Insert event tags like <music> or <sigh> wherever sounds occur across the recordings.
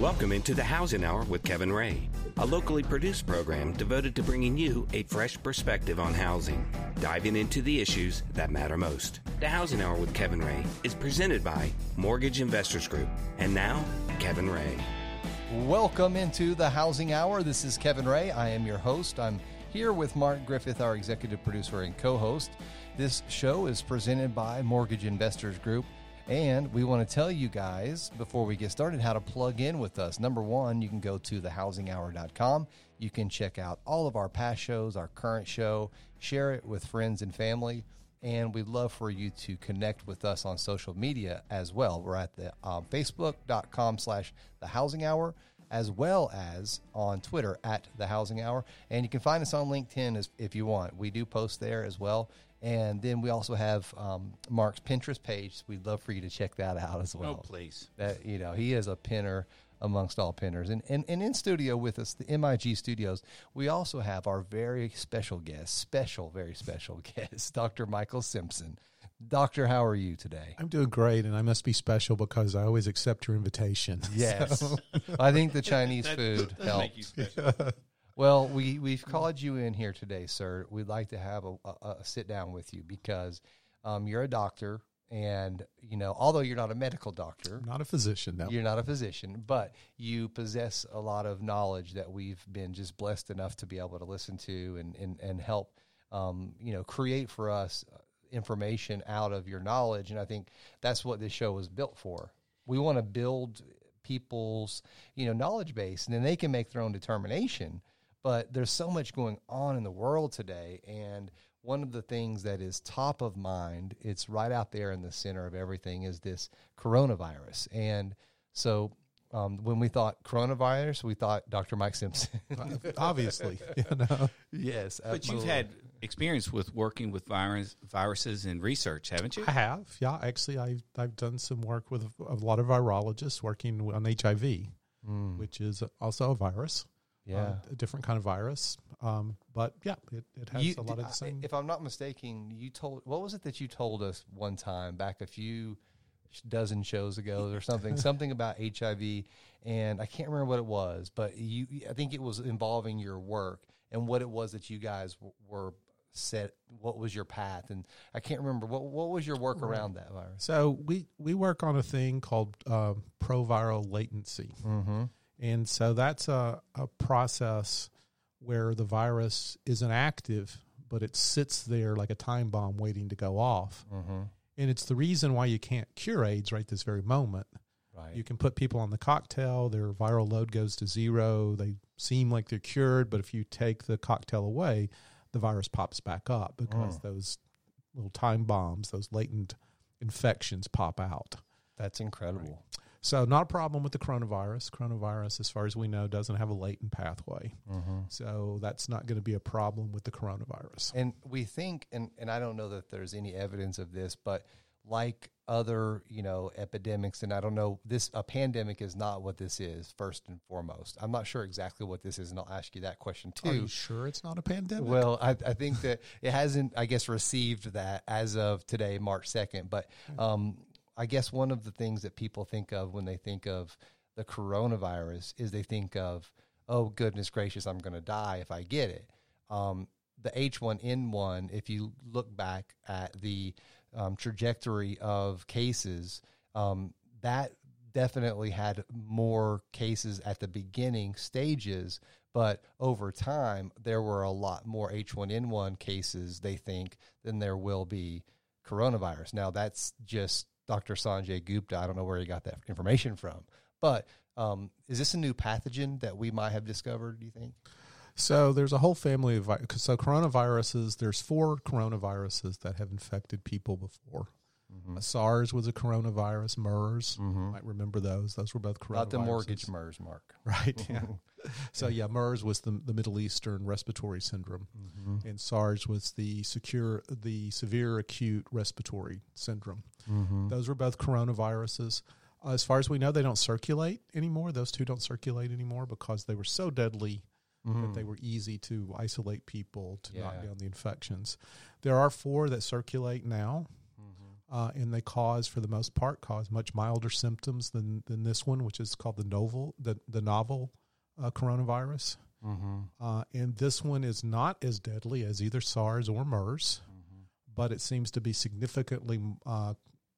Welcome into the Housing Hour with Kevin Ray, a locally produced program devoted to bringing you a fresh perspective on housing, diving into the issues that matter most. The Housing Hour with Kevin Ray is presented by Mortgage Investors Group. And now, Kevin Ray. Welcome into the Housing Hour. This is Kevin Ray. I am your host. I'm here with Mark Griffith, our executive producer and co host. This show is presented by Mortgage Investors Group. And we want to tell you guys before we get started how to plug in with us. Number one, you can go to thehousinghour.com. You can check out all of our past shows, our current show, share it with friends and family. And we'd love for you to connect with us on social media as well. We're at the um, facebook.com slash the housing hour as well as on Twitter at the Housing Hour. And you can find us on LinkedIn as, if you want. We do post there as well. And then we also have um, Mark's Pinterest page. We'd love for you to check that out as well. Oh, please. That you know, he is a pinner amongst all pinners. And, and and in studio with us, the MIG Studios, we also have our very special guest, special, very special <laughs> guest, Dr. Michael Simpson. Doctor, how are you today? I'm doing great, and I must be special because I always accept your invitation. <laughs> Yes, so. I think the Chinese food helps. <laughs> Well, we we've called you in here today, sir. We'd like to have a, a, a sit down with you because um, you're a doctor, and you know, although you're not a medical doctor, not a physician, no. You're not a physician, but you possess a lot of knowledge that we've been just blessed enough to be able to listen to and and and help, um, you know, create for us information out of your knowledge. And I think that's what this show was built for. We want to build people's you know knowledge base, and then they can make their own determination but there's so much going on in the world today. And one of the things that is top of mind, it's right out there in the center of everything, is this coronavirus. And so um, when we thought coronavirus, we thought Dr. Mike Simpson. <laughs> Obviously, <laughs> you know. Yes, but you've had experience with working with virus, viruses and research, haven't you? I have. Yeah, actually, I've I've done some work with a, a lot of virologists working on HIV, mm. which is also a virus yeah, uh, a different kind of virus. Um, but yeah, it, it has you, a lot of the same. If I'm not mistaken, you told what was it that you told us one time back a few dozen shows ago or <laughs> something, something about HIV, and I can't remember what it was, but you, I think it was involving your work and what it was that you guys w- were set. What was your path? And I can't remember what what was your work around that virus. So we we work on a thing called uh, proviral latency. Mm-hmm and so that's a, a process where the virus isn't active, but it sits there like a time bomb waiting to go off. Mm-hmm. And it's the reason why you can't cure AIDS right this very moment. Right. You can put people on the cocktail, their viral load goes to zero. They seem like they're cured, but if you take the cocktail away, the virus pops back up because mm. those little time bombs, those latent infections pop out. That's incredible. Right. So, not a problem with the coronavirus. Coronavirus, as far as we know, doesn't have a latent pathway. Mm-hmm. So, that's not going to be a problem with the coronavirus. And we think, and, and I don't know that there's any evidence of this, but like other, you know, epidemics, and I don't know, this, a pandemic is not what this is, first and foremost. I'm not sure exactly what this is, and I'll ask you that question too. Are you sure it's not a pandemic? Well, I, I think that it hasn't, I guess, received that as of today, March 2nd. But um, I guess one of the things that people think of when they think of the coronavirus is they think of, oh, goodness gracious, I'm going to die if I get it. Um, the H1N1, if you look back at the um, trajectory of cases, um, that definitely had more cases at the beginning stages, but over time, there were a lot more H1N1 cases, they think, than there will be coronavirus. Now, that's just Dr. Sanjay Gupta. I don't know where he got that information from, but um, is this a new pathogen that we might have discovered? Do you think? So there's a whole family of so coronaviruses. There's four coronaviruses that have infected people before. Mm-hmm. SARS was a coronavirus. MERS, mm-hmm. might remember those. Those were both coronaviruses. Not the mortgage MERS, Mark. Right. Yeah. <laughs> <laughs> so yeah, MERS was the the Middle Eastern respiratory syndrome, mm-hmm. and SARS was the secure the severe acute respiratory syndrome. Mm-hmm. Those were both coronaviruses. Uh, as far as we know, they don't circulate anymore. Those two don't circulate anymore because they were so deadly mm-hmm. that they were easy to isolate people to yeah. knock down the infections. There are four that circulate now. uh, and they cause, for the most part, cause much milder symptoms than than this one, which is called the novel the the novel uh, coronavirus. Mm-hmm. Uh, and this one is not as deadly as either SARS or MERS, Mm-hmm. but it seems to be significantly uh,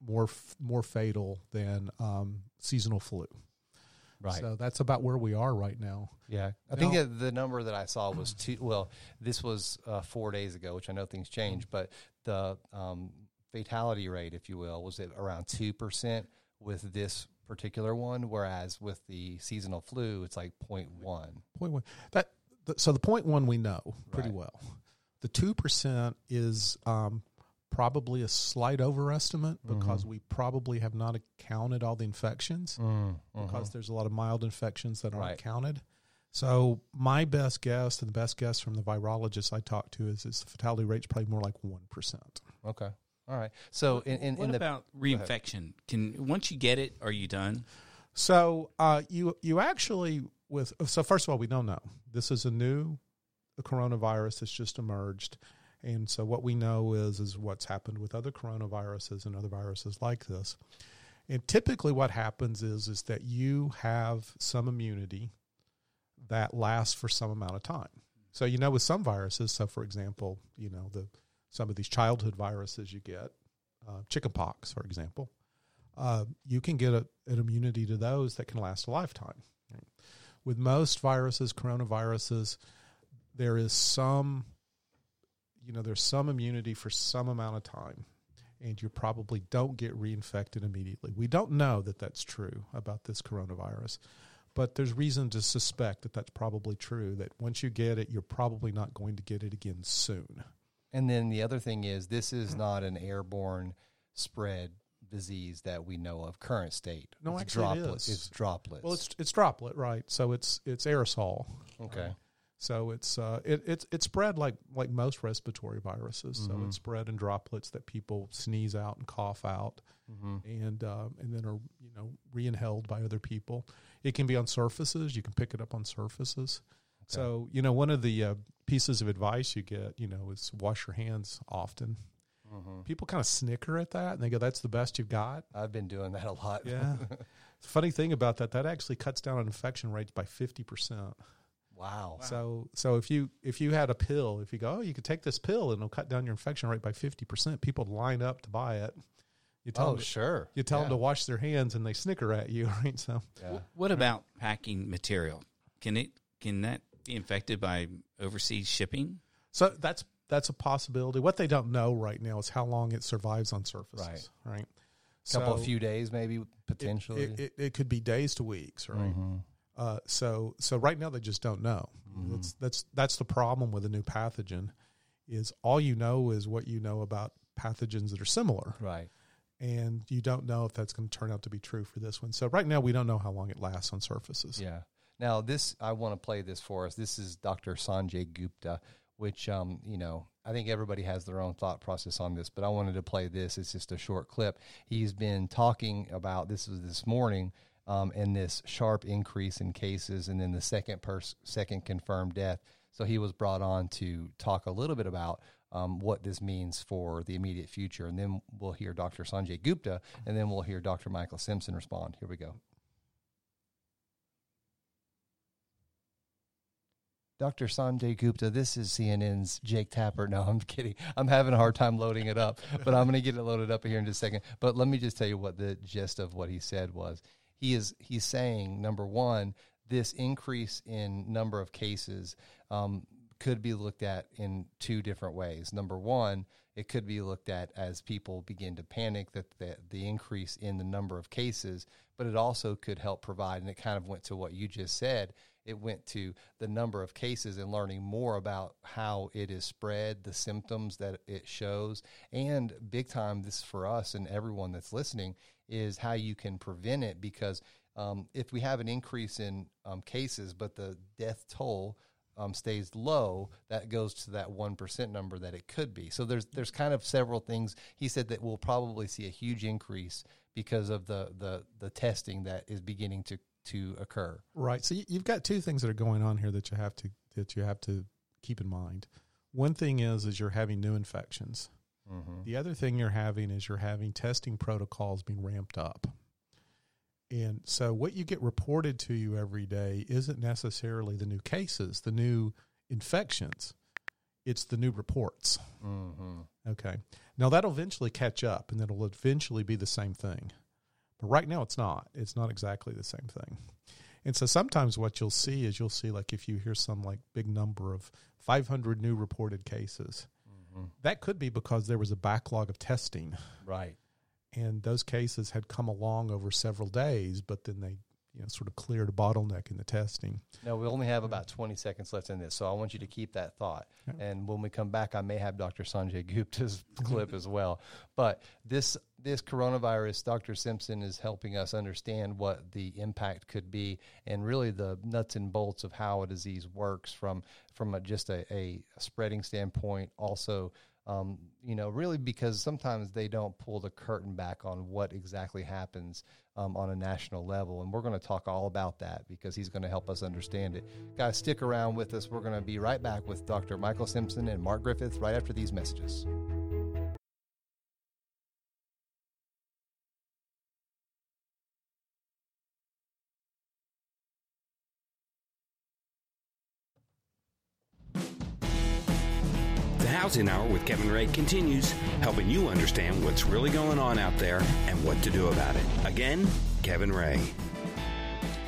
more f- more fatal than um, seasonal flu. Right. So that's about where we are right now. Yeah, I think Now- that the number that I saw was two. Well, this was uh, four days ago, which I know things change, but the um, fatality rate, if you will, was at around two percent with this particular one, whereas with the seasonal flu, it's like 0.1. Point one. That th- so the point one we know pretty Right. well. The two percent is um, probably a slight overestimate Mm-hmm. because we probably have not accounted all the infections because there's a lot of mild infections that aren't Mm-hmm. Right. counted. So my best guess and the best guess from the virologists I talked to is, is the fatality rate's probably more like one percent. Okay, all right. So in in, what in the about reinfection? Can once you get it, are you done? So uh, you you actually with so first of all we don't know this is a new coronavirus that's just emerged, and so what we know is is what's happened with other coronaviruses and other viruses like this, and typically what happens is is that you have some immunity that lasts for some amount of time. So you know with some viruses, so for example, you know the some of these childhood viruses you get, uh, chickenpox, for example uh, you can get a, an immunity to those that can last a lifetime. With most viruses, coronaviruses, there is some, you know, there's some immunity for some amount of time, and you probably don't get reinfected immediately. We don't know that that's true about this coronavirus, but there's reason to suspect that that's probably true. That once you get it, you're probably not going to get it again soon. And then the other thing is this is not an airborne spread disease that we know of current state. No, it's actually droplets. is. It's droplets. Well, it's it's droplet, right? So it's it's aerosol. okay. So it's uh, it, it's it's spread like like most respiratory viruses. So Mm-hmm. it's spread in droplets that people sneeze out and cough out, Mm-hmm. and uh, and then are you know re-inhaled by other people. It can be on surfaces. You can pick it up on surfaces. So you know one of the uh, pieces of advice you get you know is wash your hands often. Mm-hmm. People kind of snicker at that and they go, "That's the best you've got." I've been doing that a lot. Yeah. <laughs> the funny thing about that, that actually cuts down on infection rates by fifty percent. wow. So so if you if you had a pill, if you go, oh, you could take this pill and it'll cut down your infection rate by fifty percent, people line up to buy it. You tell Oh, them to, sure. you tell yeah. them to wash their hands and they snicker at you, <laughs> right? So Yeah. What about packing material? Can it can that be infected by overseas shipping? so that's that's a possibility. What they don't know right now is how long it survives on surfaces, right? Right. A couple So of few days, maybe potentially. It, it, it could be days to weeks, right? Mhm. Uh, so so right now they just don't know. Mm-hmm. That's that's that's the problem with a new pathogen, is all you know is what you know about pathogens that are similar, Right. and you don't know if that's going to turn out to be true for this one. So right now we don't know how long it lasts on surfaces. Yeah. Now this, I want to play this for us. This is Dr. Sanjay Gupta, which, um, you know, I think everybody has their own thought process on this, but I wanted to play this. It's just a short clip. He's been talking about this was this morning, um, and this sharp increase in cases, and then the second pers- second confirmed death. So he was brought on to talk a little bit about um, what this means for the immediate future, and then we'll hear Dr. Sanjay Gupta, and then we'll hear Dr. Michael Simpson respond. Here we go. Dr. Sanjay Gupta, this is CNN's Jake Tapper. No, I'm <laughs> kidding. I'm having a hard time loading it up, but I'm going to get it loaded up here in just a second. But let me just tell you what the gist of what he said was. He is he's saying number one, this increase in number of cases um, could be looked at in two different ways. Number one, it could be looked at as people begin to panic that the, the increase in the number of cases, but it also could help provide, and it kind of went to what you just said. It went to the number of cases and learning more about how it is spread, the symptoms that it shows, and big time, this for us and everyone that's listening is how you can prevent it because um, if we have an increase in um, cases, but the death toll um, stays low, that goes to that one percent number that it could be. So there's there's kind of several things. He said that we'll probably see a huge increase because of the the the testing that is beginning to to occur. Right. So you- you've got two things that are going on here that you have to that you have to keep in mind. One thing is is you're having new infections. Mm-hmm. The other thing you're having is you're having testing protocols being ramped up. And so what you get reported to you every day isn't necessarily the new cases, the new infections. It's the new reports. Mm-hmm. Okay. Now that'll eventually catch up and it'll eventually be the same thing. But right now it's not. It's not exactly the same thing. And so sometimes what you'll see is you'll see like if you hear some like big number of 500 new reported cases, mm-hmm. that could be because there was a backlog of testing Right. and those cases had come along over several days, but then they you know sort of cleared a bottleneck in the testing. No, we only have about 20 seconds left in this, so I want you to keep that thought. And when we come back, I may have Dr. Sanjay Gupta's <laughs> clip as well. But this this coronavirus, Dr. Simpson is helping us understand what the impact could be, and really the nuts and bolts of how a disease works from from a, just a, a spreading standpoint. Also, um, you know, really because sometimes they don't pull the curtain back on what exactly happens um, on a national level. And we're going to talk all about that because he's going to help us understand it. Guys, stick around with us. We're going to be right back with Dr. Michael Simpson and Mark Griffith right after these messages. Housing Hour with Kevin Ray continues, helping you understand what's really going on out there and what to do about it. Again, Kevin Ray.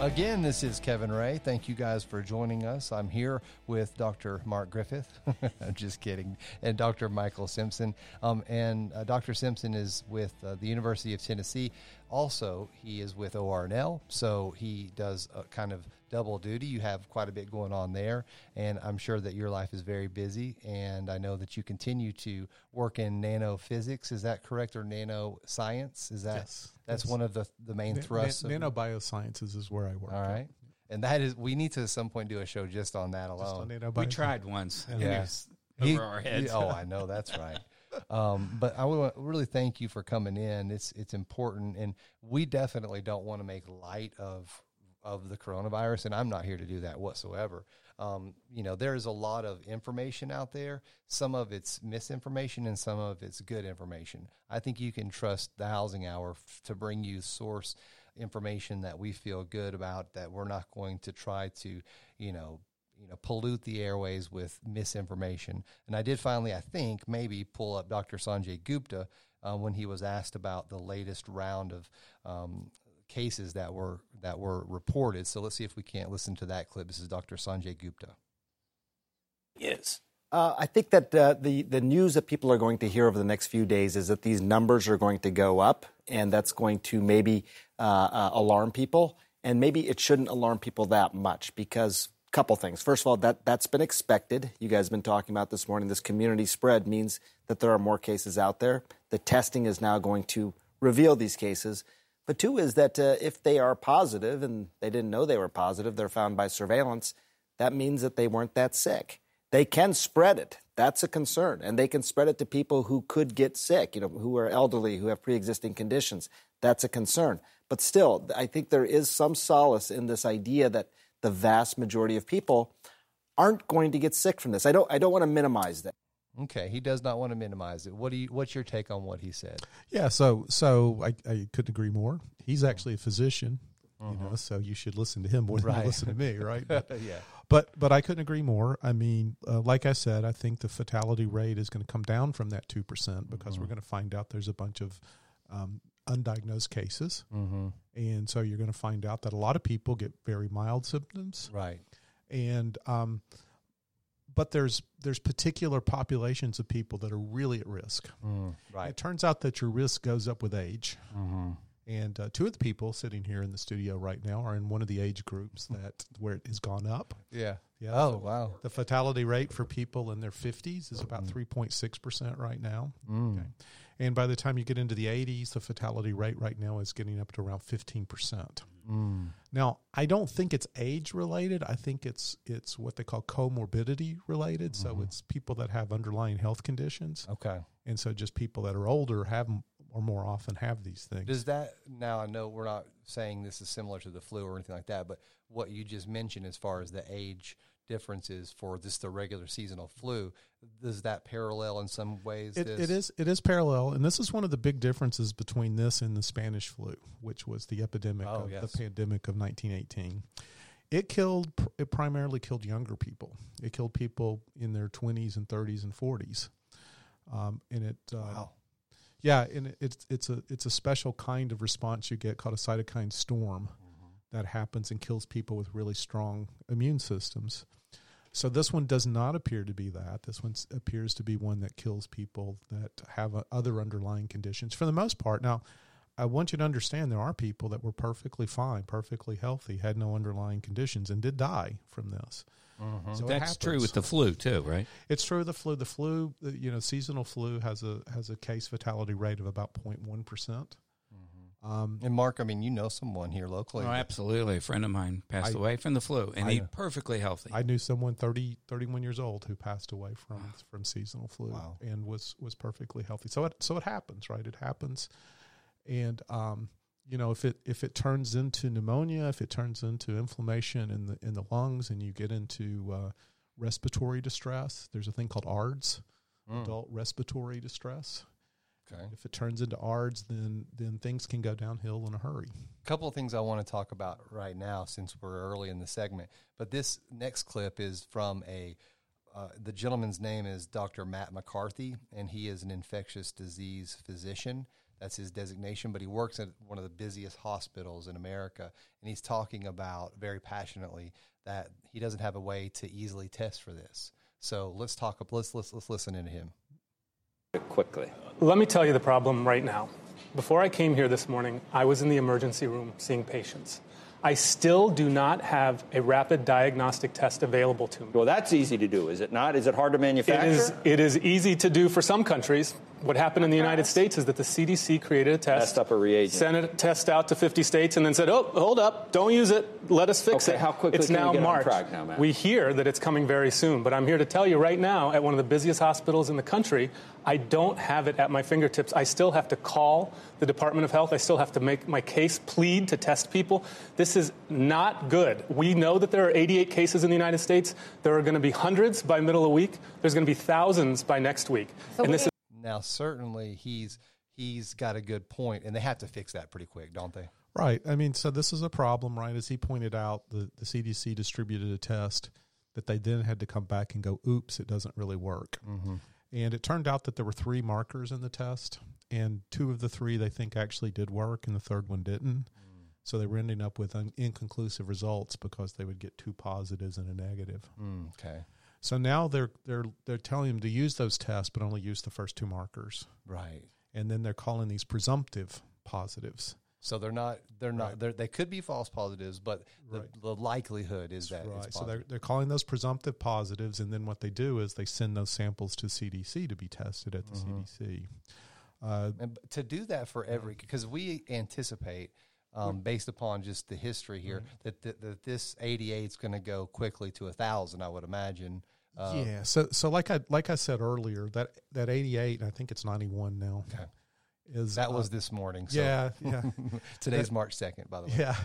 Again, this is Kevin Ray. Thank you guys for joining us. I'm here with Dr. Mark Griffith. I'm <laughs> just kidding. And Dr. Michael Simpson. Um, and uh, Dr. Simpson is with uh, the University of Tennessee. Also, he is with ORNL. So he does a kind of double duty. You have quite a bit going on there. And I'm sure that your life is very busy. And I know that you continue to work in nanophysics. Is that correct? Or nanoscience? Is that? Yes. That's Yes. one of the, the main Na- thrusts. na- of- nanobiosciences is where I work. all right. And that is, we need to at some point do a show just on that Just alone. on We tried once. and Yeah. it was He- over our heads. he- oh, I know that's right. <laughs> Um, but I want to really thank you for coming in. It's it's important, and we definitely don't want to make light of of the coronavirus, and I'm not here to do that whatsoever. Um, you know, there is a lot of information out there. Some of it's misinformation, and some of it's good information. I think you can trust the Housing Hour f- to bring you source information that we feel good about. That we're not going to try to, you know, you know pollute the airways with misinformation. And I did finally, I think, maybe pull up Dr. Sanjay Gupta uh, when he was asked about the latest round of um, cases that were that were reported. So let's see if we can't listen to that clip. This is Dr. Sanjay Gupta. Yes. Uh, I think that uh, the the news that people are going to hear over the next few days is that these numbers are going to go up, and that's going to maybe uh, uh, alarm people, and maybe it shouldn't alarm people that much because a couple things. First of all, that that's been expected. You guys have been talking about this morning. This community spread means that there are more cases out there. The testing is now going to reveal these cases. But two is that uh, if they are positive and they didn't know they were positive, they're found by surveillance. That means that they weren't that sick they can spread it. That's a concern. And they can spread it to people who could get sick, you know, who are elderly, who have pre existing conditions. That's a concern. But still, I think there is some solace in this idea that the vast majority of people aren't going to get sick from this. I don't I don't want to minimize that. Okay, he does not want to minimize it. What do you? What's your take on what he said? Yeah, so so I, I couldn't agree more. He's actually a physician, you know, so you should listen to him more than Uh-huh. Right. you listen to me, <laughs> right? <laughs> But, yeah. but but I couldn't agree more. I mean, uh, like I said, I think the fatality rate is going to come down from that two percent because Mm-hmm. we're going to find out there's a bunch of um, undiagnosed cases, Mm-hmm. and so you're going to find out that a lot of people get very mild symptoms, Right. and um, but there's there's particular populations of people that are really at risk. Mm, right. It turns out that your risk goes up with age. Mm-hmm. And uh, two of the people sitting here in the studio right now are in one of the age groups that where it has gone up. Yeah. Yeah. Oh so wow. The fatality rate for people in their 50s is about 3.6% right now. Mm. Okay. And by the time you get into the 80s, the fatality rate right now is getting up to around 15%. Mm. Now, I don't think it's age related. I think it's it's what they call comorbidity related. So it's people that have underlying health conditions. Okay. And so just people that are older have or more often have these things. Does that now? I know we're not saying this is similar to the flu or anything like that, but what you just mentioned as far as the age differences for just the regular seasonal flu. Does that parallel in some ways? It, it is it is parallel, and this is one of the big differences between this and the Spanish flu, which was the epidemic Oh, of yes. the pandemic of 1918. It killed it primarily killed younger people. It killed people in their 20s and 30s and 40s, um, and it uh, Wow. yeah, and it- it's it's a it's a special kind of response you get called a cytokine storm that happens and kills people with really strong immune systems. So this one does not appear to be that. This one appears to be one that kills people that have uh, other underlying conditions for the most part. Now, I want you to understand there are people that were perfectly fine, perfectly healthy, had no underlying conditions, and did die from this. So That's true with the flu too, right? It's true. of The flu, the flu, uh, you know, seasonal flu has a has a case fatality rate of about 0.1 percent. Um, And Mark, I mean, you know someone here locally. Oh, absolutely. A friend of mine passed I- away from the flu, and I he know. perfectly healthy. I knew someone 30, 31 years old who passed away from from seasonal flu Wow. and was was perfectly healthy. So it so it happens, right? It happens, and um, you know if it if it turns into pneumonia, if it turns into inflammation in the in the lungs, and you get into uh, respiratory distress, there's a thing called ARDS, adult respiratory distress. Okay. If it turns into ARDS, then then things can go downhill in a hurry. A couple of things I want to talk about right now since we're early in the segment. But this next clip is from a uh, the gentleman's name is Dr. Matt McCarthy, and he is an infectious disease physician. That's his designation, but he works at one of the busiest hospitals in America, and he's talking about very passionately that he doesn't have a way to easily test for this. So let's talk. Let's let's let's listen into him. Quickly. Let me tell you the problem right now. Before I came here this morning, I was in the emergency room seeing patients. I still do not have a rapid diagnostic test available to me. Well, that's easy to do, is it not? Is it hard to manufacture? is, it is easy to do for some countries. What happened in the United States is that the CDC created a test, Messed up a reagent. sent a test out to 50 states, and then said, "Oh, hold up, don't use it. Let us fix Okay, it." how quickly it's can we now get on March. track now, Matt? We hear that it's coming very soon, but I'm here to tell you right now, at one of the busiest hospitals in the country, I don't have it at my fingertips. I still have to call the Department of Health. I still have to make my case plead to test people. This is not good. We know that there are 88 cases in the United States. There are going to be hundreds by middle of the week. There's going to be thousands by next week. and this is Now, certainly he's he's got a good point, and they have to fix that pretty quick, don't they? Right. I mean, so this is a problem, right? As he pointed out, the, the CDC distributed a test that they then had to come back and go, oops, it doesn't really work. And it turned out that there were three markers in the test, and two of the three they think actually did work, and the third one didn't. So they were ending up with un- inconclusive results because they would get two positives and a negative. Mm, okay. So now they're they're they're telling them to use those tests, but only use the first two markers, Right. and then they're calling these presumptive positives. So they're not they're not Right. they're, they could be false positives, but the, Right. the likelihood is that right. it's So they're they're calling those presumptive positives, and then what they do is they send those samples to CDC to be tested at the Mm-hmm. CDC. Uh, and to do that for every because we anticipate. Um, based upon just the history here, that, that that this 88 is going to go quickly to a thousand, I would imagine. Uh, yeah. So so like I like I said earlier, that that eighty eight, and I think it's ninety one now. Okay. Is That uh, was this morning. So yeah yeah <laughs> today's March 2nd, by the way. yeah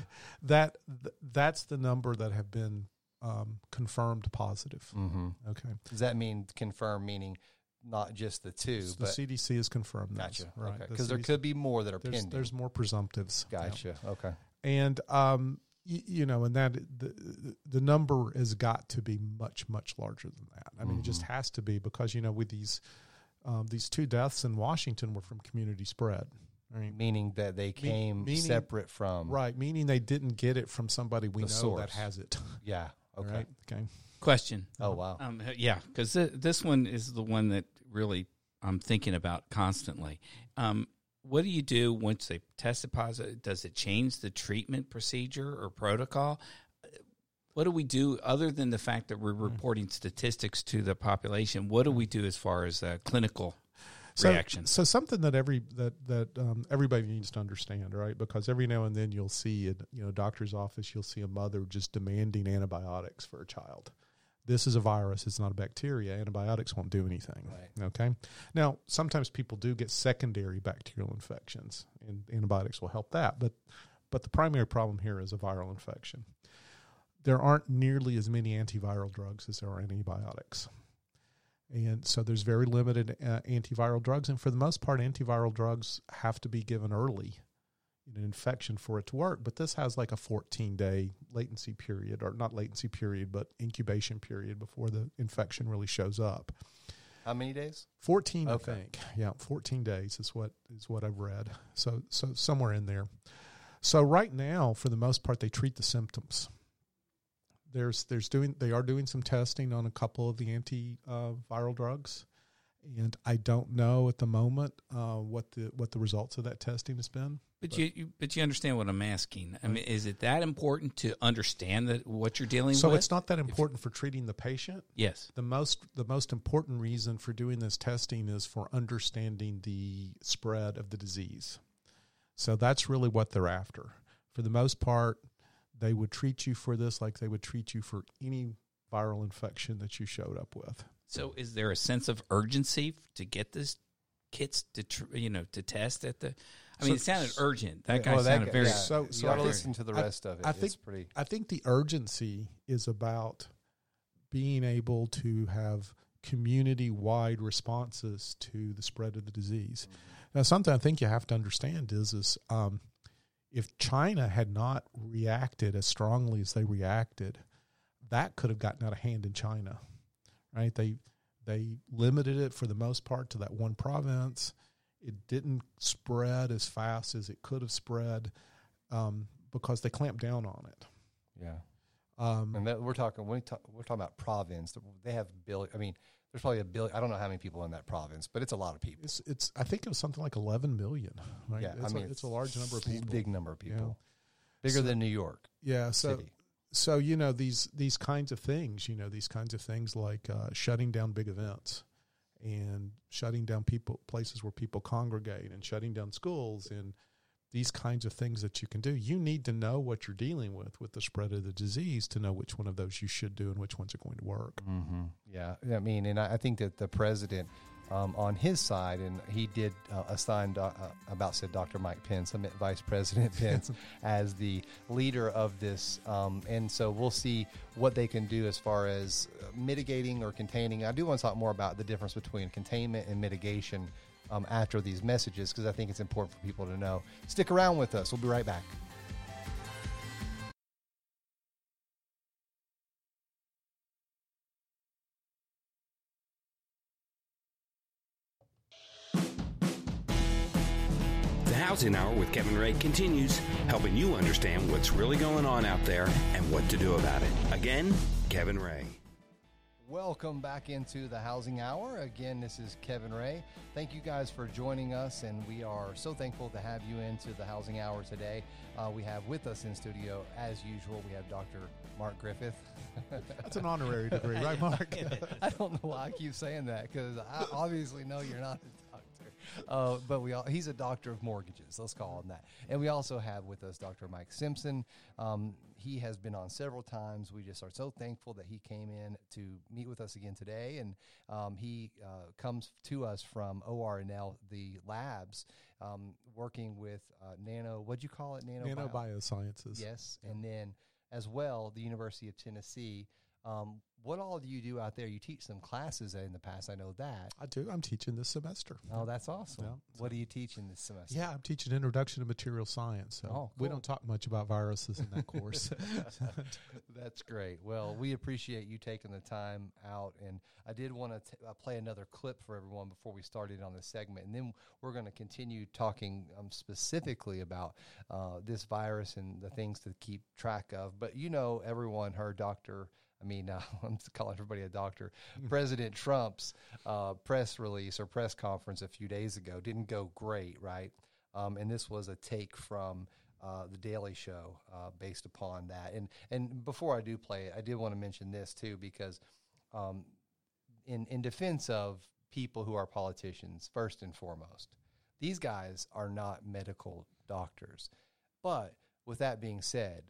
that th- that's the number that have been um, confirmed positive. Mm-hmm. Okay. Does that mean confirmed meaning not just the two, the CDC has confirmed those, gotcha. right? Okay. The Because there could be more that are there's, pending. there's more presumptives. Yeah. gotcha. Okay. and um y- you know and that the the number has got to be much much larger than that i mean it just Mm-hmm. has to be because you know with these um, these two deaths in washington were from community spread right Meaning that they came meaning- separate from. right meaning they didn't get it from somebody we know source. that has it <laughs> Yeah. Okay. right okay Question. Oh wow. Um, yeah, because th- this one is the one that really I'm thinking about constantly. Um, what do you do once they test it positive? Does it change the treatment procedure or protocol? What do we do other than the fact that we're reporting statistics to the population? What do we do as far as uh, clinical so, reactions? so something that every that that um, everybody needs to understand, right? Because every now and then you'll see in you know doctor's office, you'll see a mother just demanding antibiotics for a child. This is a virus; it's not a bacteria. Antibiotics won't do anything. Right. Okay. Now, sometimes people do get secondary bacterial infections, and antibiotics will help that. But but the primary problem here is a viral infection. there aren't nearly as many antiviral drugs as there are antibiotics. And so there's very limited uh, antiviral drugs. And for the most part, antiviral drugs have to be given early an infection for it to work. But this has like a 14 day latency period, or not latency period, but incubation period before the infection really shows up. How many days? 14, Okay. I think. Yeah, 14 days is what is what I've read. So so somewhere in there. So right now, for the most part, they treat the symptoms. There's there's doing they are doing some testing on a couple of the antiviral drugs, and I don't know at the moment uh, what the what the results of that testing has been. But you, you, but you understand what I'm asking. I mean, is it that important to understand that what you're dealing So with? So it's not that important for treating the patient. Yes. The most the most important reason for doing this testing is for understanding the spread of the disease. So that's really what they're after. For the most part, they would treat you for this like they would treat you for any viral infection that you showed up with. So is there a sense of urgency to get this kits to tr- you know to test at the? I mean, So- it sounded urgent. That guy Well, that sounded guy- very. yeah, So- so I to think- listen to the I- rest of it. I it's think- pretty. I think the urgency is about being able to have community wide responses to the spread of the disease. Now, something I think you have to understand is is um, if China had not reacted as strongly as they reacted, that could have gotten out of hand in China, right? They they limited it for the most part to that one province. It didn't spread as fast as it could have spread um, because they clamped down on it. Yeah. Um, And that, we're talking we talk, we're talking about province. They have billion. I mean, there's probably a billion. I don't know how many people in that province, but it's a lot of people. it's it's I think it was something like 11 million. Right? Yeah, I mean, a, it's a large number of people. Big number of people. Yeah. Bigger So- than New York yeah. So City. so you know these these kinds of things. You know these kinds of things like uh, shutting down big events and shutting down people places where people congregate and shutting down schools and these kinds of things that you can do. You need to know what you're dealing with with the spread of the disease to know which one of those you should do and which ones are going to work. Mm-hmm. Yeah, I mean, and I I think that the president, um, on his side, and he did uh, assign do- uh, about said Dr. Mike Pence, I meant Vice President <laughs> Pence, as the leader of this, um, and so we'll see what they can do as far as uh, mitigating or containing. I do want to talk more about the difference between containment and mitigation. Um, after these messages, because I think it's important for people to know. Stick around with us. We'll be right back. Housing Hour with Kevin Ray continues, helping you understand what's really going on out there and what to do about it. Again, Kevin Ray. Welcome back into the Housing Hour. Again, this is Kevin Ray. Thank you guys for joining us, and we are so thankful to have you into the Housing Hour today. Uh, we have with us in studio, as usual, we have Dr. Mark Griffith. <laughs> That's an honorary degree, right, Mark? <laughs> I don't know why I keep saying that because I obviously know you're not a doctor. Uh, but we all, he's a doctor of mortgages. Let's call him that. And we also have with us Dr. Mike Simpson. Um, he has been on several times. We just are so thankful that he came in to meet with us again today. And um, he uh, comes to us from ORNL, the labs, um, working with uh, nano. What'd you call it? Nano. Nanobiosciences. Yes, and then as well, the University of Tennessee. Um, what all do you do out there? You teach some classes in the past. I know that. I do. I'm teaching this semester. Oh, that's awesome. Yeah, what are you teaching this semester? Yeah, I'm teaching Introduction to Material Science. So Oh, we don't talk much about viruses in that course. <laughs> <laughs> That's great. Well, we appreciate you taking the time out, and I did want to uh, play another clip for everyone before we started on this segment, and then we're going to continue talking um, specifically about uh, this virus and the things to keep track of. But you know, everyone heard Doctor. I mean, uh, <laughs> I'm calling everybody a doctor. President Trump's uh, press release or press conference a few days ago didn't go great, right? Um, and this was a take from uh, the Daily Show uh, based upon that. And and before I do play it, I did want to mention this too because um, in in defense of people who are politicians, first and foremost, these guys are not medical doctors. But with that being said,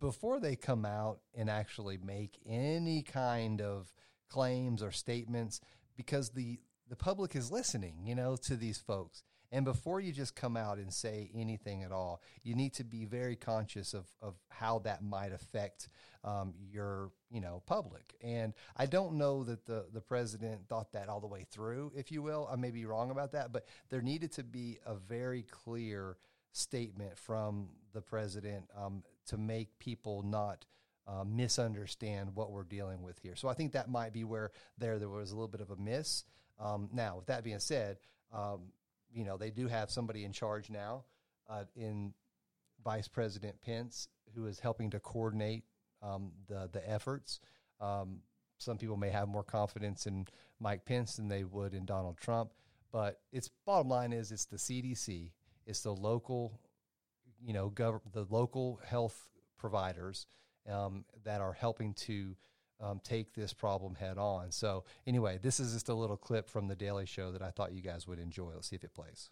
before they come out and actually make any kind of claims or statements, because the the public is listening, you know, to these folks. And before you just come out and say anything at all, you need to be very conscious of, of how that might affect um, your you know public. And I don't know that the the president thought that all the way through, if you will. I may be wrong about that, but there needed to be a very clear statement from the president um, to make people not. Uh, misunderstand what we're dealing with here. So I think that might be where there there was a little bit of a miss. Um, now, with that being said, um, you know they do have somebody in charge now uh, in Vice President Pence who is helping to coordinate um, the the efforts. Um, some people may have more confidence in Mike Pence than they would in Donald Trump, but its bottom line is it's the CDC, it's the local, you know, gov- the local health providers um, that are helping to um, take this problem head on. So, anyway, this is just a little clip from the Daily Show that I thought you guys would enjoy. Let's see if it plays.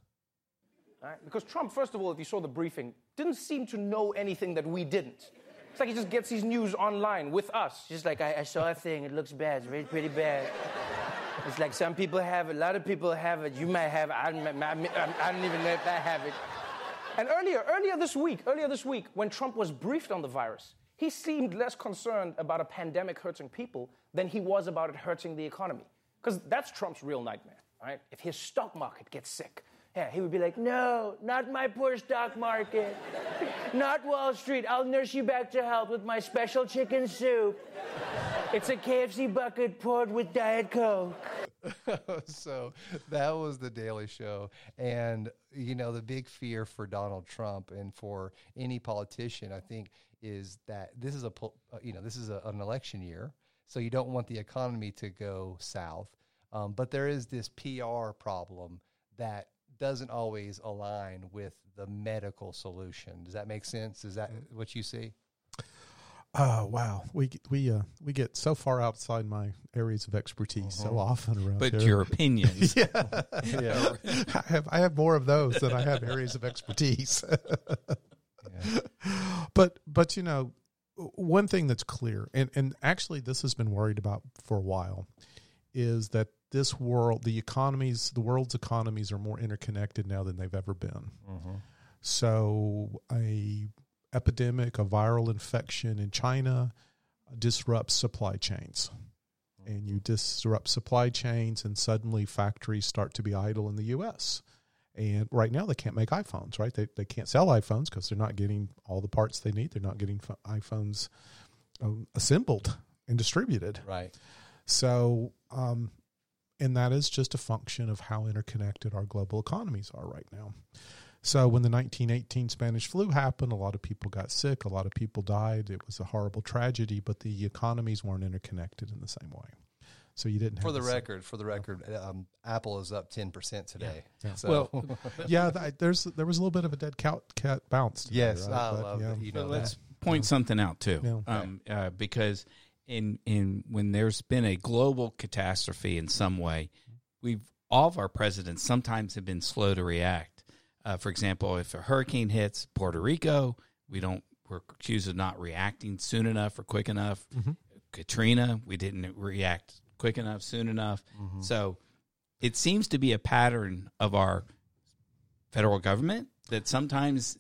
Right? Because Trump, first of all, if you saw the briefing, didn't seem to know anything that we didn't. It's like he just gets his news online with us. Just like, I, I saw a thing, it looks bad, it's really pretty bad. it's like some people have it, a lot of people have it. You might have it, I, don't- I, I, I don't even know if I have it. And earlier, earlier this week, earlier this week, when Trump was briefed on the virus, he seemed less concerned about a pandemic hurting people than he was about it hurting the economy. Because that's Trump's real nightmare, right? If his stock market gets sick, yeah, he would be like, no, not my poor stock market. Not Wall Street. I'll nurse you back to health with my special chicken soup. It's a KFC bucket poured with Diet Coke. <laughs> so that was the Daily Show, and you know the big fear for Donald Trump and for any politician, I think, is that this is a uh, you know this is a, an election year, so you don't want the economy to go south, um, but there is this PR problem that doesn't always align with the medical solution. Does that make sense? Is that what you see? Oh wow, we we uh, we get so far outside my areas of expertise so often around But here. your <laughs> opinions. yeah, <laughs> yeah. I have I have more of those than I have areas of expertise. <laughs> But but you know, one thing that's clear, and and actually this has been worried about for a while, is that this world, the economies, the world's economies are more interconnected now than they've ever been. So a epidemic, a viral infection in China disrupts supply chains. And you disrupt supply chains, and suddenly factories start to be idle in the U.S. And right now, they can't make iPhones, right? They, they can't sell iPhones because they're not getting all the parts they need. They're not getting iPhones um, assembled and distributed. Right. So, um, and that is just a function of how interconnected our global economies are right now. So, when the 1918 Spanish flu happened, a lot of people got sick, a lot of people died. It was a horrible tragedy, but the economies weren't interconnected in the same way. So, you didn't have For the same- record, for the record, um, Apple is up ten percent today. So, Well, <laughs> yeah, th- there's there was a little bit of a dead cat, cat bounce. Today, yes, right? I But, love yeah. that. You But know let's that. point something out too, Yeah. um, uh, because in in when there's been a global catastrophe in some way, we've all of our presidents sometimes have been slow to react. Uh, for example, if a hurricane hits Puerto Rico, we don't we're accused of not reacting soon enough or quick enough. Mm-hmm. Katrina, we didn't react quick enough, soon enough. Mm-hmm. So it seems to be a pattern of our federal government that sometimes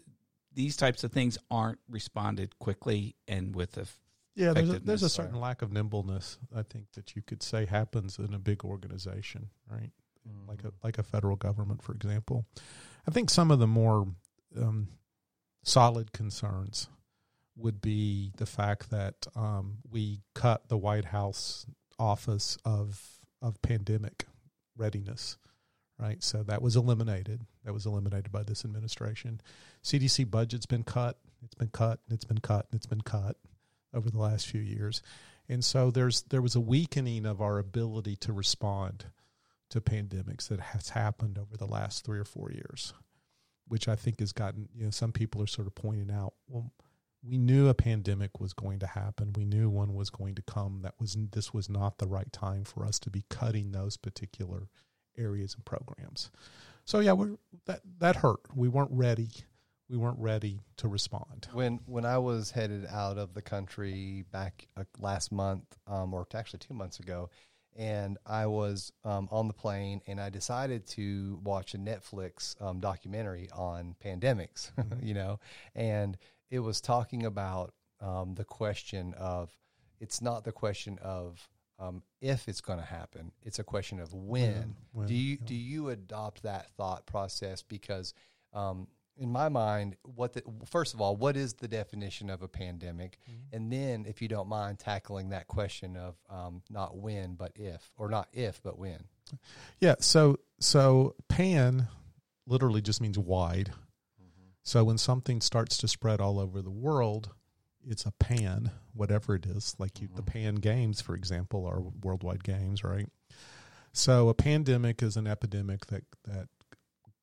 these types of things aren't responded quickly and with a Yeah, there's a, there's a certain lack of nimbleness. I think that you could say happens in a big organization, right? Mm-hmm. Like a like a federal government, for example. I think some of the more um, solid concerns would be the fact that um, we cut the White House office of of pandemic readiness, right? So that was eliminated. That was eliminated by this administration. CDC budget's been cut. It's been cut. It's been cut. And it's been cut over the last few years, and so there's there was a weakening of our ability to respond to pandemics that has happened over the last three or four years, which I think has gotten you know some people are sort of pointing out. Well, we knew a pandemic was going to happen. We knew one was going to come. That was this was not the right time for us to be cutting those particular areas and programs. So yeah, we're, that that hurt. We weren't ready. We weren't ready to respond. when when I was headed out of the country back uh, last month, um, or actually two months ago, and I was um, on the plane, and I decided to watch a Netflix um, documentary on pandemics. <laughs> you know, and it was talking about um, the question of it's not the question of um, if it's going to happen. It's a question of when. when, do you do you adopt that thought process? Because um, in my mind, what the, first of all, what is the definition of a pandemic? Mm-hmm. And then, if you don't mind tackling that question of um, not when but if, or not if but when. Yeah. So so pan literally just means wide. Mm-hmm. So when something starts to spread all over the world, it's a pan, whatever it is. Like you, the mm-hmm. Pan Games, for example, are worldwide games, right? So a pandemic is an epidemic that that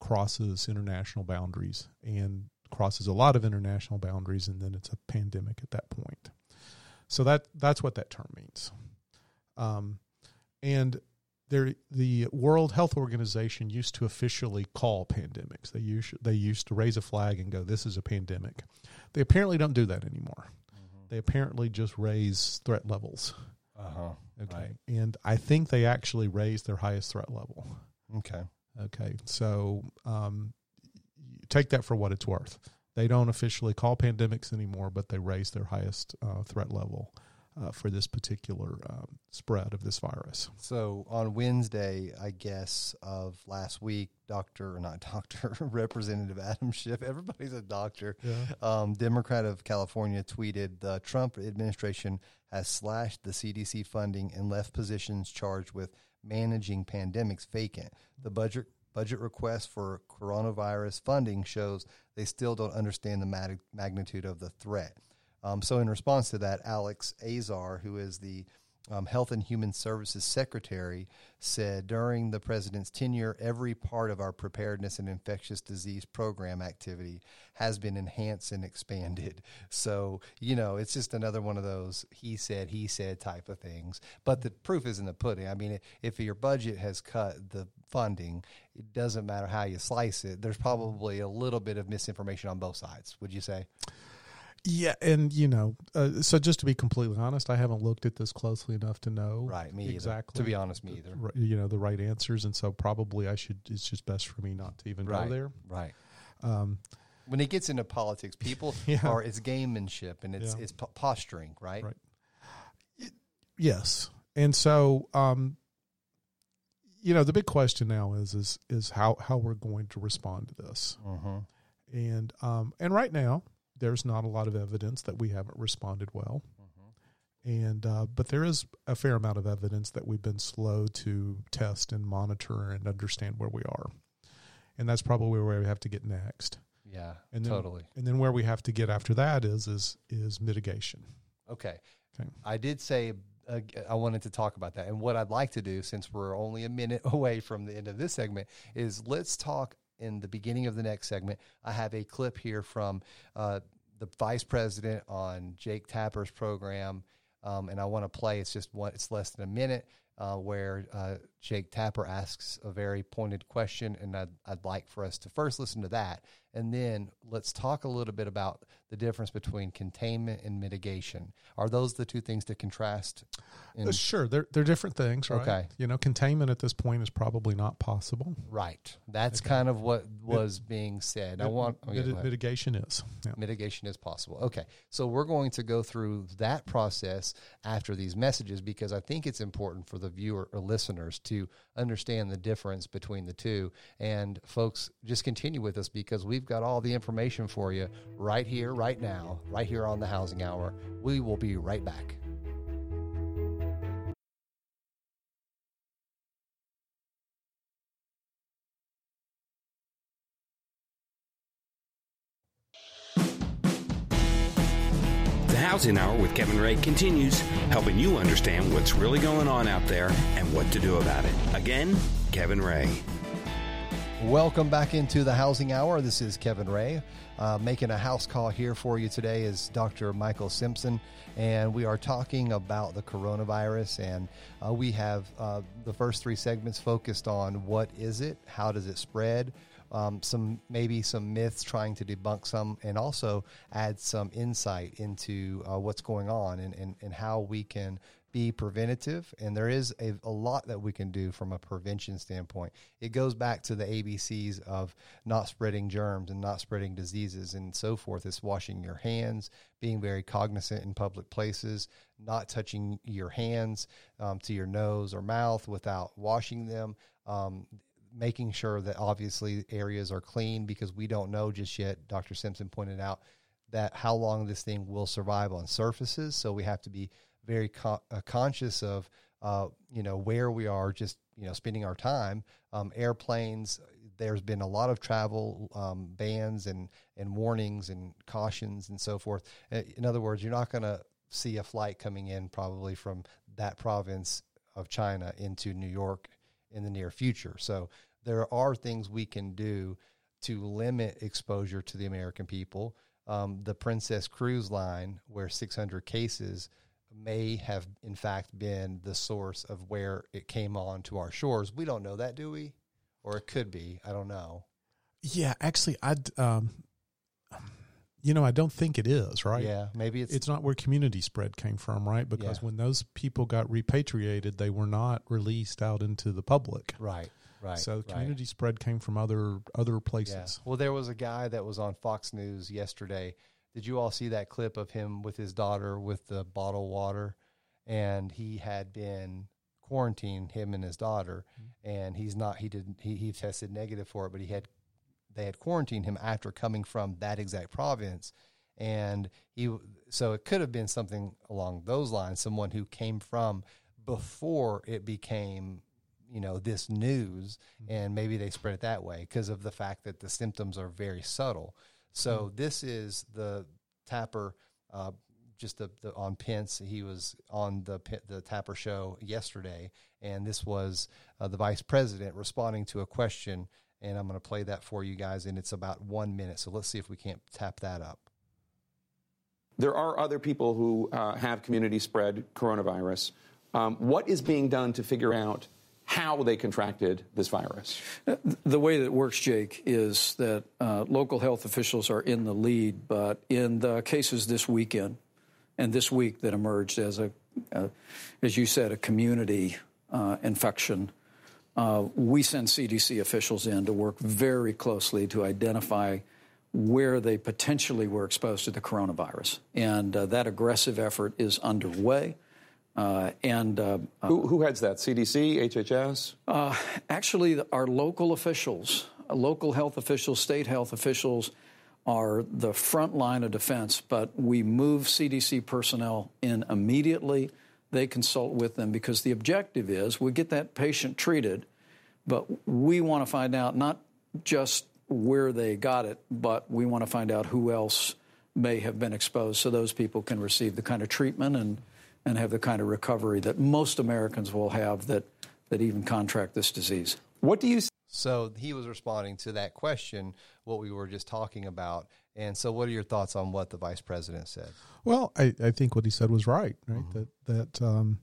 crosses international boundaries and crosses a lot of international boundaries, and then it's a pandemic at that point. So that that's what that term means. Um, and there, the World Health Organization used to officially call pandemics. They used they used to raise a flag and go, "This is a pandemic." They apparently don't do that anymore. They apparently just raise threat levels. Uh huh. Okay, Right. and I think they actually raised their highest threat level. Okay. Okay, so um, take that for what it's worth. They don't officially call pandemics anymore, but they raise their highest uh, threat level uh, for this particular um, spread of this virus. So on Wednesday, I guess of last week, Doctor or not <laughs> Doctor Representative Adam Schiff, everybody's a doctor. Um, Democrat of California tweeted: The Trump administration has slashed the CDC funding and left positions charged with managing pandemics vacant. The budget budget request for coronavirus funding shows they still don't understand the mag- magnitude of the threat. Um, so, in response to that, Alex Azar, who is the um, Health and Human Services Secretary, said during the president's tenure, every part of our preparedness and infectious disease program activity has been enhanced and expanded. <laughs> So, you know, it's just another one of those he said, he said type of things. But the proof is in the pudding. I mean, if your budget has cut the funding, it doesn't matter how you slice it. There's probably a little bit of misinformation on both sides, would you say? Yeah, and you know, uh, so just to be completely honest, I haven't looked at this closely enough to know Right, me either. exactly. To be honest, me either. You know the right answers, and so probably I should. It's just best for me not to even Right. go there. Right. Um, When it gets into politics, people <laughs> Yeah. are it's gamemanship and it's Yeah. it's po- posturing, right? Right. yes, and so um, you know the big question now is is is how how we're going to respond to this, Mm-hmm. and um, and right now there's not a lot of evidence that we haven't responded well. and uh, but there is a fair amount of evidence that we've been slow to test and monitor and understand where we are, and that's probably where we have to get next. Yeah, And then, totally. And then where we have to get after that is is is mitigation. Okay. Okay. I did say uh, I wanted to talk about that, and what I'd like to do, since we're only a minute <laughs> away from the end of this segment, is let's talk in the beginning of the next segment. I have a clip here from uh, the vice president on Jake Tapper's program, um, and I want to play. It's just one. It's less than a minute. Uh, where uh, Jake Tapper asks a very pointed question, and I'd, I'd like for us to first listen to that, and then let's talk a little bit about the difference between containment and mitigation. Are those the two things to contrast? in- Uh, sure, they're they're different things, right? Okay. You know, containment at this point is probably not possible. right. That's kind of what was being said. I want oh, yeah, Miti- go ahead. mitigation is. Yeah. mitigation is possible. Okay. So we're going to go through that process after these messages because I think it's important for the viewer or listeners to understand the difference between the two. And folks, just continue with us because we've got all the information for you right here, right now, right here on the Housing Hour. We will be right back. Housing Hour with Kevin Ray continues, helping you understand what's really going on out there and what to do about it. Again, Kevin Ray. Welcome back into the Housing Hour. This is Kevin Ray. Uh, making a house call here for you today is Dr. Michael Simpson, and we are talking about the coronavirus. And uh, we have uh, the first three segments focused on what is it, how does it spread, um, some maybe some myths, trying to debunk some, and also add some insight into uh, what's going on and, and, and how we can be preventative, and there is a, a lot that we can do from a prevention standpoint. It goes back to the ABCs of not spreading germs and not spreading diseases and so forth. It's washing your hands, being very cognizant in public places, not touching your hands um, to your nose or mouth without washing them. Um, making sure that obviously areas are clean because we don't know just yet. Dr. Simpson pointed out that how long this thing will survive on surfaces. So we have to be very uh, conscious of uh, you know where we are just you know spending our time um, airplanes there's been a lot of travel um, bans and and warnings and cautions and so forth uh, in other words you're not going to see a flight coming in probably from that province of China into New York in the near future so there are things we can do to limit exposure to the American people um, the Princess Cruise Line where 600 cases may have in fact been the source of where it came on to our shores. We don't know that, do we? Or it could be. I don't know. Yeah, actually, I, um, you know, I don't think it is right. Yeah, maybe it's it's not where community spread came from, right? Because Yeah. when those people got repatriated, they were not released out into the public. right, right. so right. community spread came from other other Yeah. places. Well, there was a guy that was on Fox News yesterday. Did you all see that clip of him with his daughter with the bottled water? And he had been quarantined, him and his daughter, mm-hmm. and he's not. He didn't. He, he tested negative for it, but he had. They had quarantined him after coming from that exact province, and he. So it could have been something along those lines. Someone who came from before it became you know this news and maybe they spread it that way because of the fact that the symptoms are very subtle so this is the tapper uh, just the, the on Pence he was on the the tapper show yesterday and this was uh, the vice president responding to a question and I'm going to play that for you guys and it's about one minute so let's see if we can't tap that up There are other people who uh, have community spread coronavirus. Um, what is being done to figure out how they contracted this virus? The way that it works, Jake, is that uh, local health officials are in the lead, but in the cases this weekend and this week that emerged as a, uh, as you said, a community uh, infection, uh, we send CDC officials in to work very closely to identify where they potentially were exposed to the coronavirus, and uh, that aggressive effort is underway. Uh, and uh, Who, who heads that? CDC, HHS? uh, actually, our local officials, uh, local health officials, state health officials are the front line of defense, but we move CDC personnel in immediately. They consult with them because the objective is we get that patient treated, but we want to find out not just where they got it, but we want to find out who else may have been exposed so those people can receive the kind of treatment and, and have the kind of recovery that most Americans will have that, that even contract this disease. What do you So he was responding to that question, what we were just talking about. And so, what are your thoughts on what the vice president said? Well, I, I think what he said was right. Right that that um,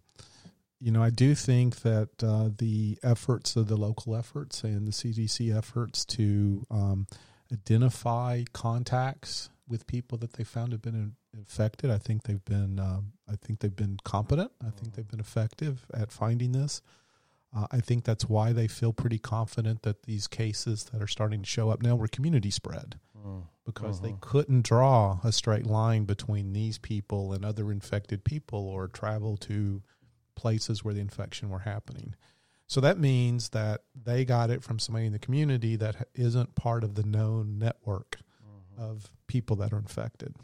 you know I do think that uh, the efforts of the local efforts and the CDC efforts to um, identify contacts with people that they found have been in, infected. I think they've been um, I think they've been competent. I think they've been effective at finding this. Uh, I think that's why they feel pretty confident that these cases that are starting to show up now were community spread mm, because they mm-hmm. couldn't draw a straight line between these people and other infected people or travel to places where the infection were happening. So that means that they got it from somebody in the community that ha- isn't part of the known network mm-hmm. of people that are infected.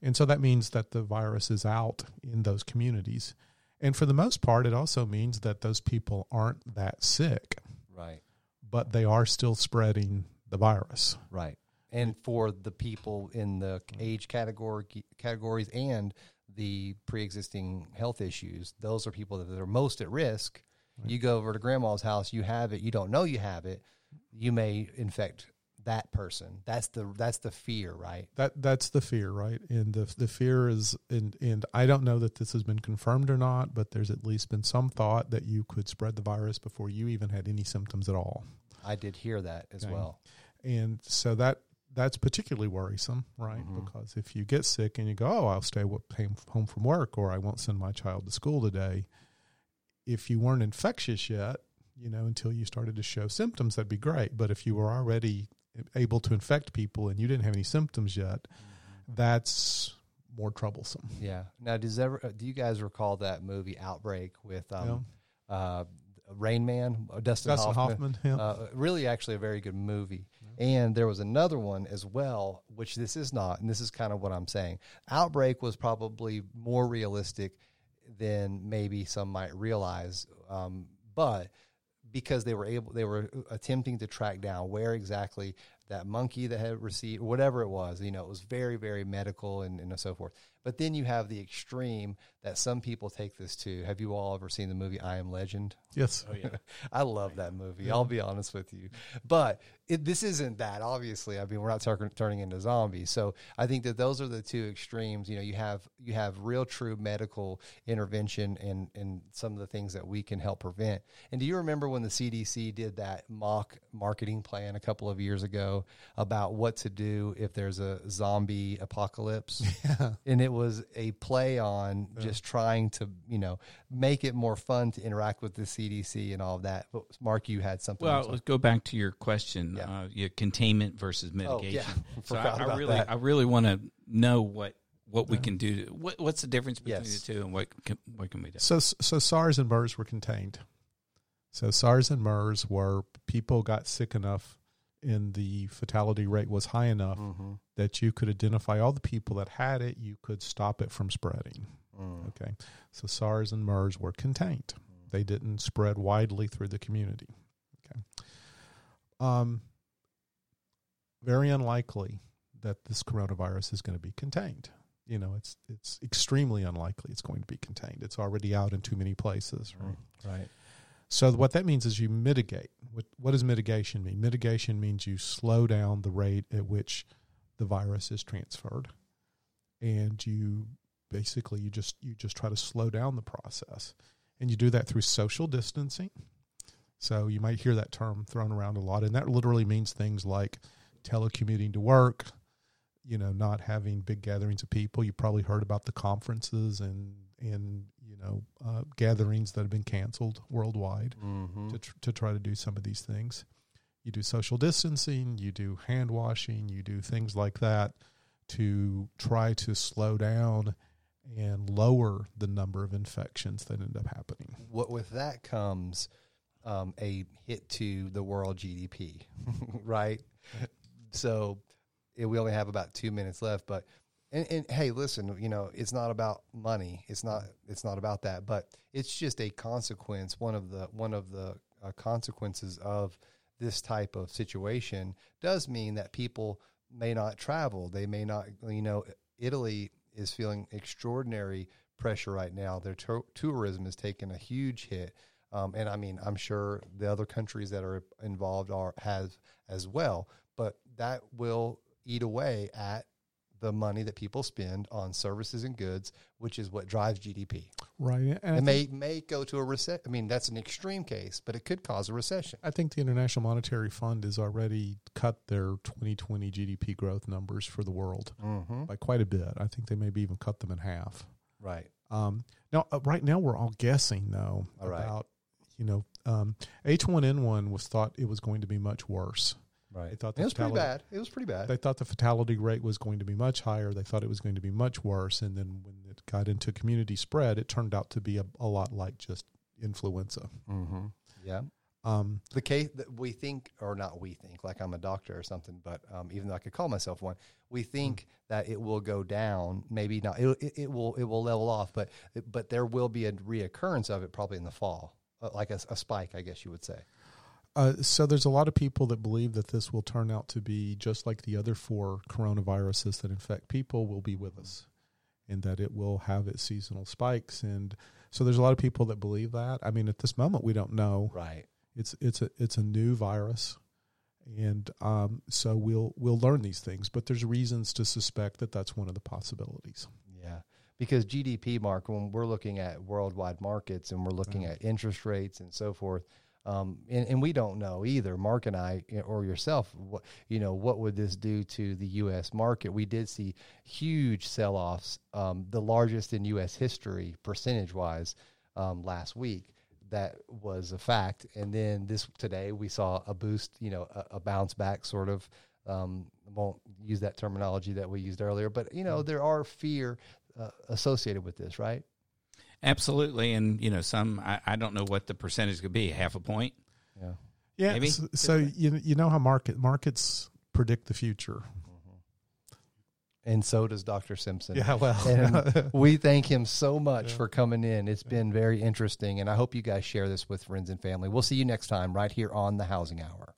And so that means that the virus is out in those communities. And for the most part, it also means that those people aren't that sick, Right, but they are still spreading the virus. right. And for the people in the age category categories and the pre-existing health issues, those are people that are most at risk. You go over to grandma's house, you have it, you don't know you have it, you may infect that person. That's the that's the fear, right? That that's the fear, right? And the the fear is, and and I don't know that this has been confirmed or not, but there's at least been some thought that you could spread the virus before you even had any symptoms at all. I did hear that as Okay. well. And so that that's particularly worrisome, right? Mm-hmm. Because if you get sick and you go, oh, I'll stay home from work, or I won't send my child to school today. If you weren't infectious yet, you know, until you started to show symptoms, that'd be great. But if you were already able to infect people and you didn't have any symptoms yet, that's more troublesome. Yeah. Now, does ever uh, do you guys recall that movie Outbreak with um, uh, Rain Man, uh, Dustin, Dustin Hoffman? Hoffman, yeah. Uh, really, actually, a very good movie. And there was another one as well, which this is not, and this is kind of what I'm saying. Outbreak was probably more realistic than maybe some might realize, um, but because they were able, they were attempting to track down where exactly that monkey that had received whatever it was. You know, it was very, very medical and, and so forth. But then you have the extreme that some people take this to. Have you all ever seen the movie I Am Legend? Yes. Oh yeah. <laughs> I love that movie. I'll be honest with you, but it, this isn't that. Obviously, I mean, we're not tur- turning into zombies. So I think that those are the two extremes. You know, you have you have real, true medical intervention and and some of the things that we can help prevent. And do you remember when the CDC did that mock marketing plan a couple of years ago about what to do if there's a zombie apocalypse? <laughs> Yeah. and it was a play on uh-huh. just trying to you know make it more fun to interact with the CDC and all of that. But Mark, you had something. Well, let's go back to your question. Yeah. Uh, your containment versus Oh, yeah. mitigation. <laughs> so I, I really, that. I really want to know what what we can do. To, what, what's the difference between Yes. the two, and what can, what can we do? So, so SARS and MERS were contained. So SARS and MERS were people got sick enough and the fatality rate was high enough Mm-hmm. that you could identify all the people that had it, you could stop it from spreading. Mm. Okay. So SARS and MERS were contained. They didn't spread widely through the community. Okay. Um, very unlikely that this coronavirus is going to be contained. You know, it's it's extremely unlikely it's going to be contained. It's already out in too many places, right? right. So what that means is you mitigate. What, what does mitigation mean? Mitigation means you slow down the rate at which the virus is transferred, and you basically you just you just try to slow down the process, and you do that through social distancing. So you might hear that term thrown around a lot, and that literally means things like telecommuting to work, you know, not having big gatherings of people. You probably heard about the conferences and and you know uh, gatherings that have been canceled worldwide Mm-hmm. to tr- to try to do some of these things. You do social distancing, you do hand washing, you do things like that to try to slow down and lower the number of infections that end up happening. What with that comes um, a hit to the world GDP, <laughs> right? So eh, we only have about two minutes left, but and, and hey, listen, you know, it's not about money. It's not. It's not about that. But it's just a consequence. One of the one of the uh, consequences of this type of situation does mean that people may not travel. They may not. You know, Italy is feeling extraordinary pressure right now. Their to- tourism is taking a huge hit. Um, and I mean, I'm sure the other countries that are involved are has as well. But that will eat away at the money that people spend on services and goods, which is what drives GDP. Right. And It may may go to a recession. I mean, that's an extreme case, but it could cause a recession. I think the International Monetary Fund has already cut their 2020 GDP growth numbers for the world Mm-hmm. by quite a bit. I think they maybe even cut them in half. Right. Um, now, uh, right now, we're all guessing though All right. about you know um, H1N1 was thought it was going to be much worse. Right. They thought it was pretty bad. It was pretty bad. They thought the fatality rate was going to be much higher. They thought it was going to be much worse. And then when it got into community spread, it turned out to be a, a lot like just influenza. mm-hmm. Yeah. Um, the case that we think, or not we think, like I'm a doctor or something, but um, even though I could call myself one, we think that it will go down. Maybe not. It, it, it will. It will level off, but but there will be a reoccurrence of it probably in the fall, uh, like a, a spike, I guess you would say. Uh, so there's a lot of people that believe that this will turn out to be just like the other four coronaviruses that infect people will be with us and that it will have its seasonal spikes. And so there's a lot of people that believe that. I mean, at this moment, we don't know. Right. It's it's a it's a new virus, and um, so we'll we'll learn these things. But there's reasons to suspect that that's one of the possibilities. Yeah. Because GDP, Mark, when we're looking at worldwide markets and we're looking at interest rates and so forth, Um, and, and we don't know either, Mark and I, or yourself, what, you know, what would this do to the U.S. market? We did see huge sell offs, um, the largest in U.S. history, percentage wise, um, last week. That was a fact. And then this today, we saw a boost, you know, a, a bounce back sort of. Um, won't use that terminology that we used earlier, but you know, there are fear uh, associated with this, right? Absolutely, and you know, some I, I don't know what the percentage could be, half a point. Yeah, Yeah. Maybe. So, so you you know how market markets predict the future. Mm-hmm. and so does Dr. Simpson. Yeah. Well. and <laughs> we thank him so much for coming in. It's been very interesting, and I hope you guys share this with friends and family. We'll see you next time right here on the Housing Hour.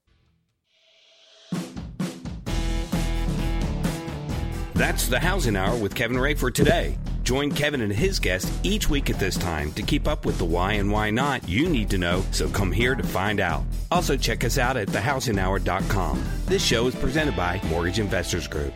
That's the Housing Hour with Kevin Ray for today. Join Kevin and his guest each week at this time to keep up with the why and why not you need to know, so come here to find out. Also, check us out at thehousinghour.com. This show is presented by Mortgage Investors Group.